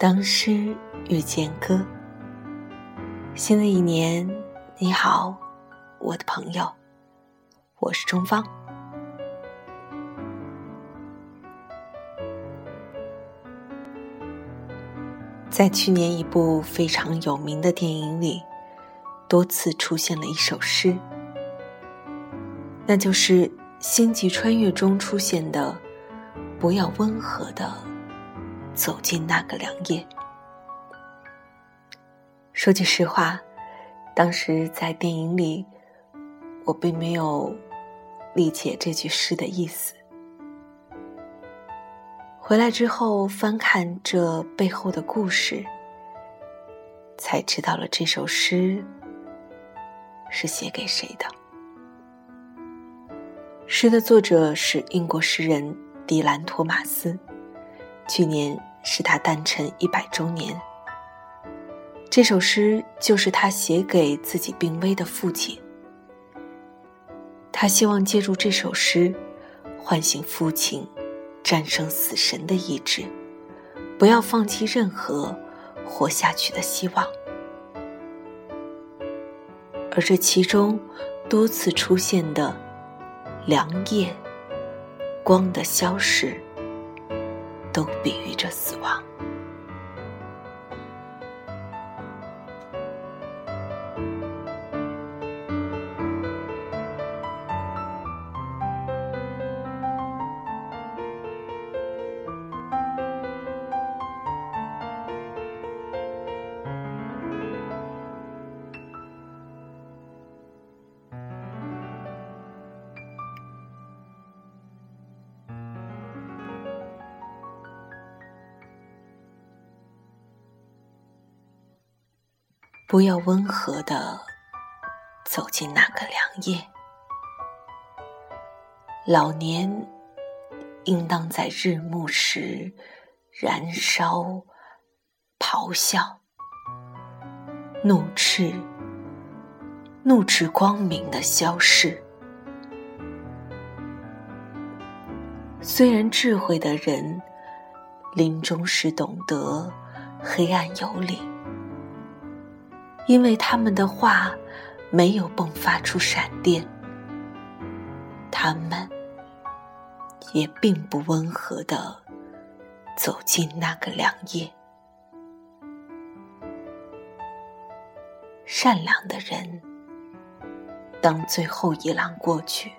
当诗遇见歌，新的一年你好，我的朋友，我是钟芳。在去年一部非常有名的电影里，多次出现了一首诗，那就是《星际穿越》中出现的“不要温和的走进那个凉夜”。说句实话，当时在电影里，我并没有理解这句诗的意思。回来之后翻看这背后的故事，才知道了这首诗是写给谁的。诗的作者是英国诗人迪兰·托马斯，去年是他诞辰一百周年。这首诗就是他写给自己病危的父亲，他希望借助这首诗唤醒父亲。战胜死神的意志，不要放弃任何活下去的希望。而这其中多次出现的凉夜、光的消逝，都比喻着死亡。不要温和的走进那个凉夜，老年应当在日暮时燃烧、咆哮、怒斥、怒斥光明的消逝。虽然智慧的人临终时懂得黑暗有理。因为他们的话没有迸发出闪电，他们也并不温和的走进那个凉夜。善良的人，当最后一浪过去，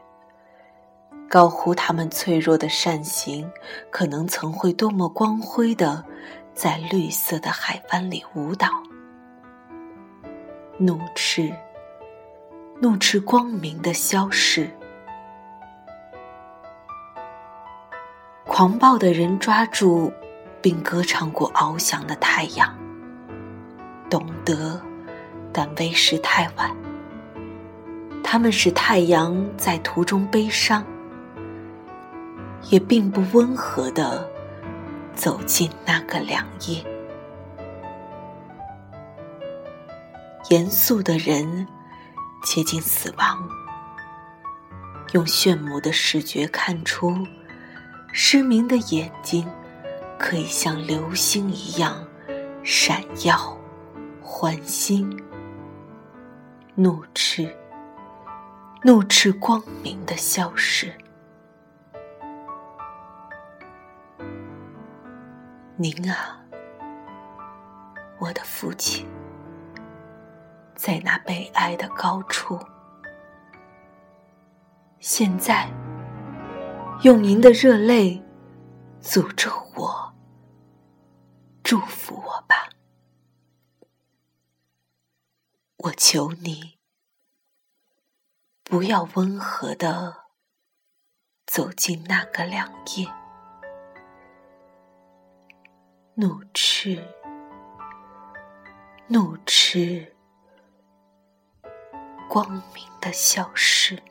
高呼他们脆弱的善行，可能曾会多么光辉的在绿色的海湾里舞蹈。怒斥，怒斥光明的消逝。狂暴的人抓住并歌唱过翱翔的太阳，懂得，但为时太晚。他们使太阳在途中悲伤，也并不温和的走进那个凉夜。严肃的人接近死亡，用炫目的视觉看出，失明的眼睛可以像流星一样闪耀、欢欣、怒斥、怒斥光明的消失。您啊，我的父亲。在那悲哀的高处，现在用您的热泪诅咒我，祝福我吧。我求你，不要温和的走进那个凉夜，怒斥，怒斥。光明的消失。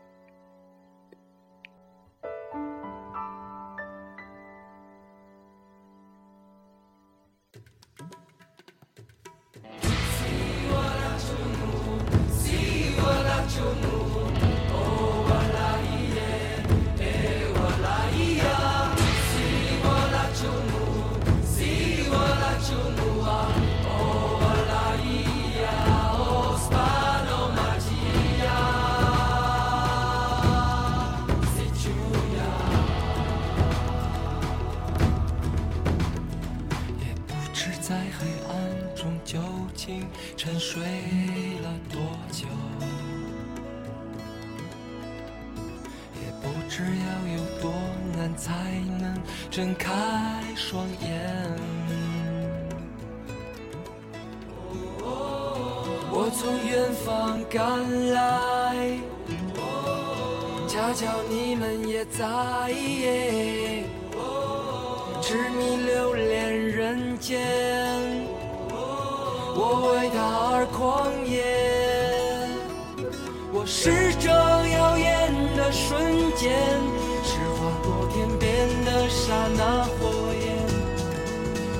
沉睡了多久？也不知要有多难才能睁开双眼。我从远方赶来，恰巧你们也在，痴迷留恋人间。我为他而狂野。我是这耀眼的瞬间，是划过天边的刹那火焰。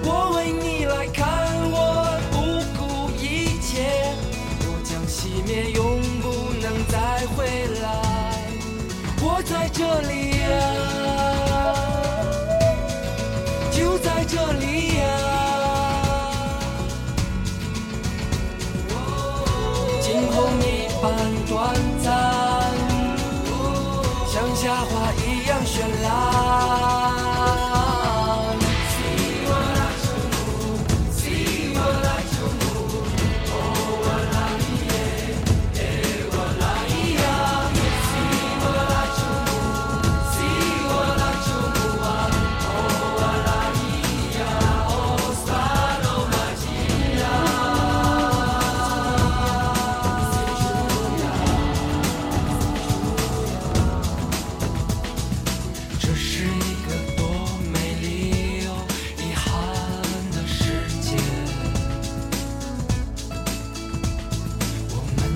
我为你来看，我不顾一切，我将熄灭，永不能再回来。我在这里啊、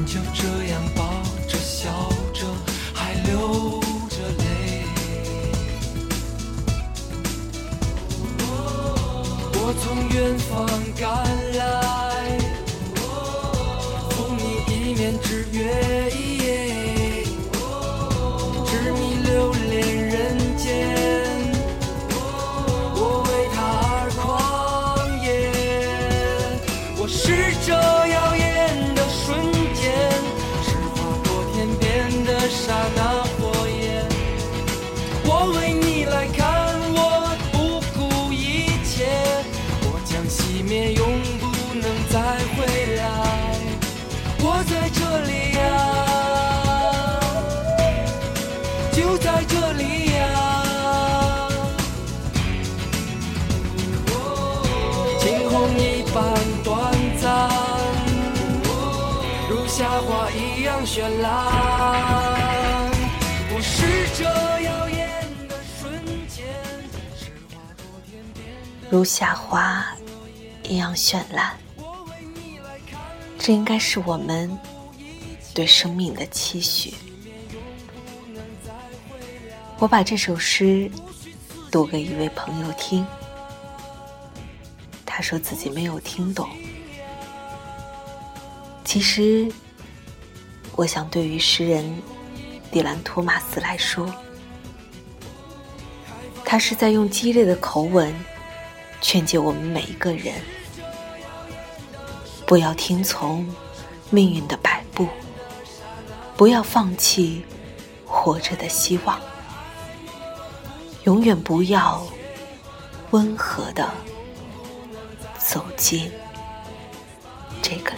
就这样抱着笑着，还流着泪。我从远方赶来，赴你一面之约。执迷夏花一样绚烂。我是这耀眼的瞬间，是划过天边如夏花一样绚烂。这应该是我们对生命的期许。我把这首诗读给一位朋友听，他说自己没有听懂。其实，我想对于诗人迪兰·托马斯来说，他是在用激烈的口吻劝诫我们每一个人，不要听从命运的摆布，不要放弃活着的希望，永远不要温和的走进这个